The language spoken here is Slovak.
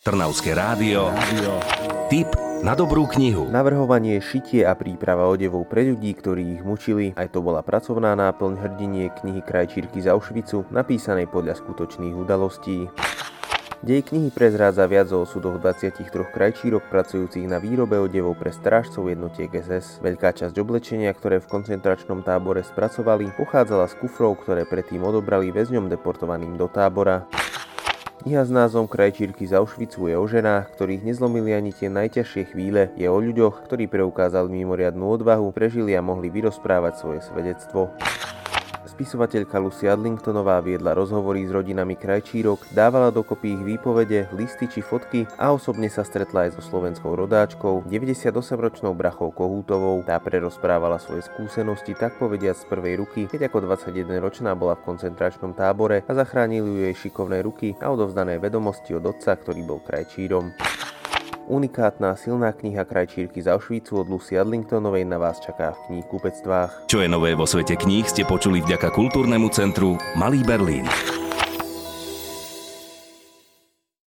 Trnavské rádio. Tip na dobrú knihu. Navrhovanie, šitie a príprava odevov pre ľudí, ktorí ich mučili, aj to bola pracovná náplň hrdinie knihy Krajčírky z Auschwitzu, napísanej podľa skutočných udalostí. Dej knihy prezrádza viac o osudoch 23 krajčírok pracujúcich na výrobe odevov pre strážcov jednotiek SS. Veľká časť oblečenia, ktoré v koncentračnom tábore spracovali, pochádzala z kufrov, ktoré predtým odobrali väzňom deportovaným do tábora. Kniha s názvom Krajčírky z Auschwitzu je o ženách, ktorých nezlomili ani tie najťažšie chvíle. Je o ľuďoch, ktorí preukázali mimoriadnú odvahu, prežili a mohli vyrozprávať svoje svedectvo. Spisovateľka Lucy Adlingtonová viedla rozhovory s rodinami krajčírok, dávala dokopy ich výpovede, listy či fotky a osobne sa stretla aj so slovenskou rodáčkou, 98-ročnou brachou Kohútovou. Tá prerozprávala svoje skúsenosti tak povediať z prvej ruky, keď ako 21-ročná bola v koncentračnom tábore a zachránili ju jej šikovné ruky a odovzdané vedomosti od otca, ktorý bol krajčírom. Unikátna silná kniha Krajčírky z Auschwitzu od Lucy Adlingtonovej na vás čaká v kníh kupectvách. Čo je nové vo svete kníh ste počuli vďaka kultúrnemu centru Malý Berlín.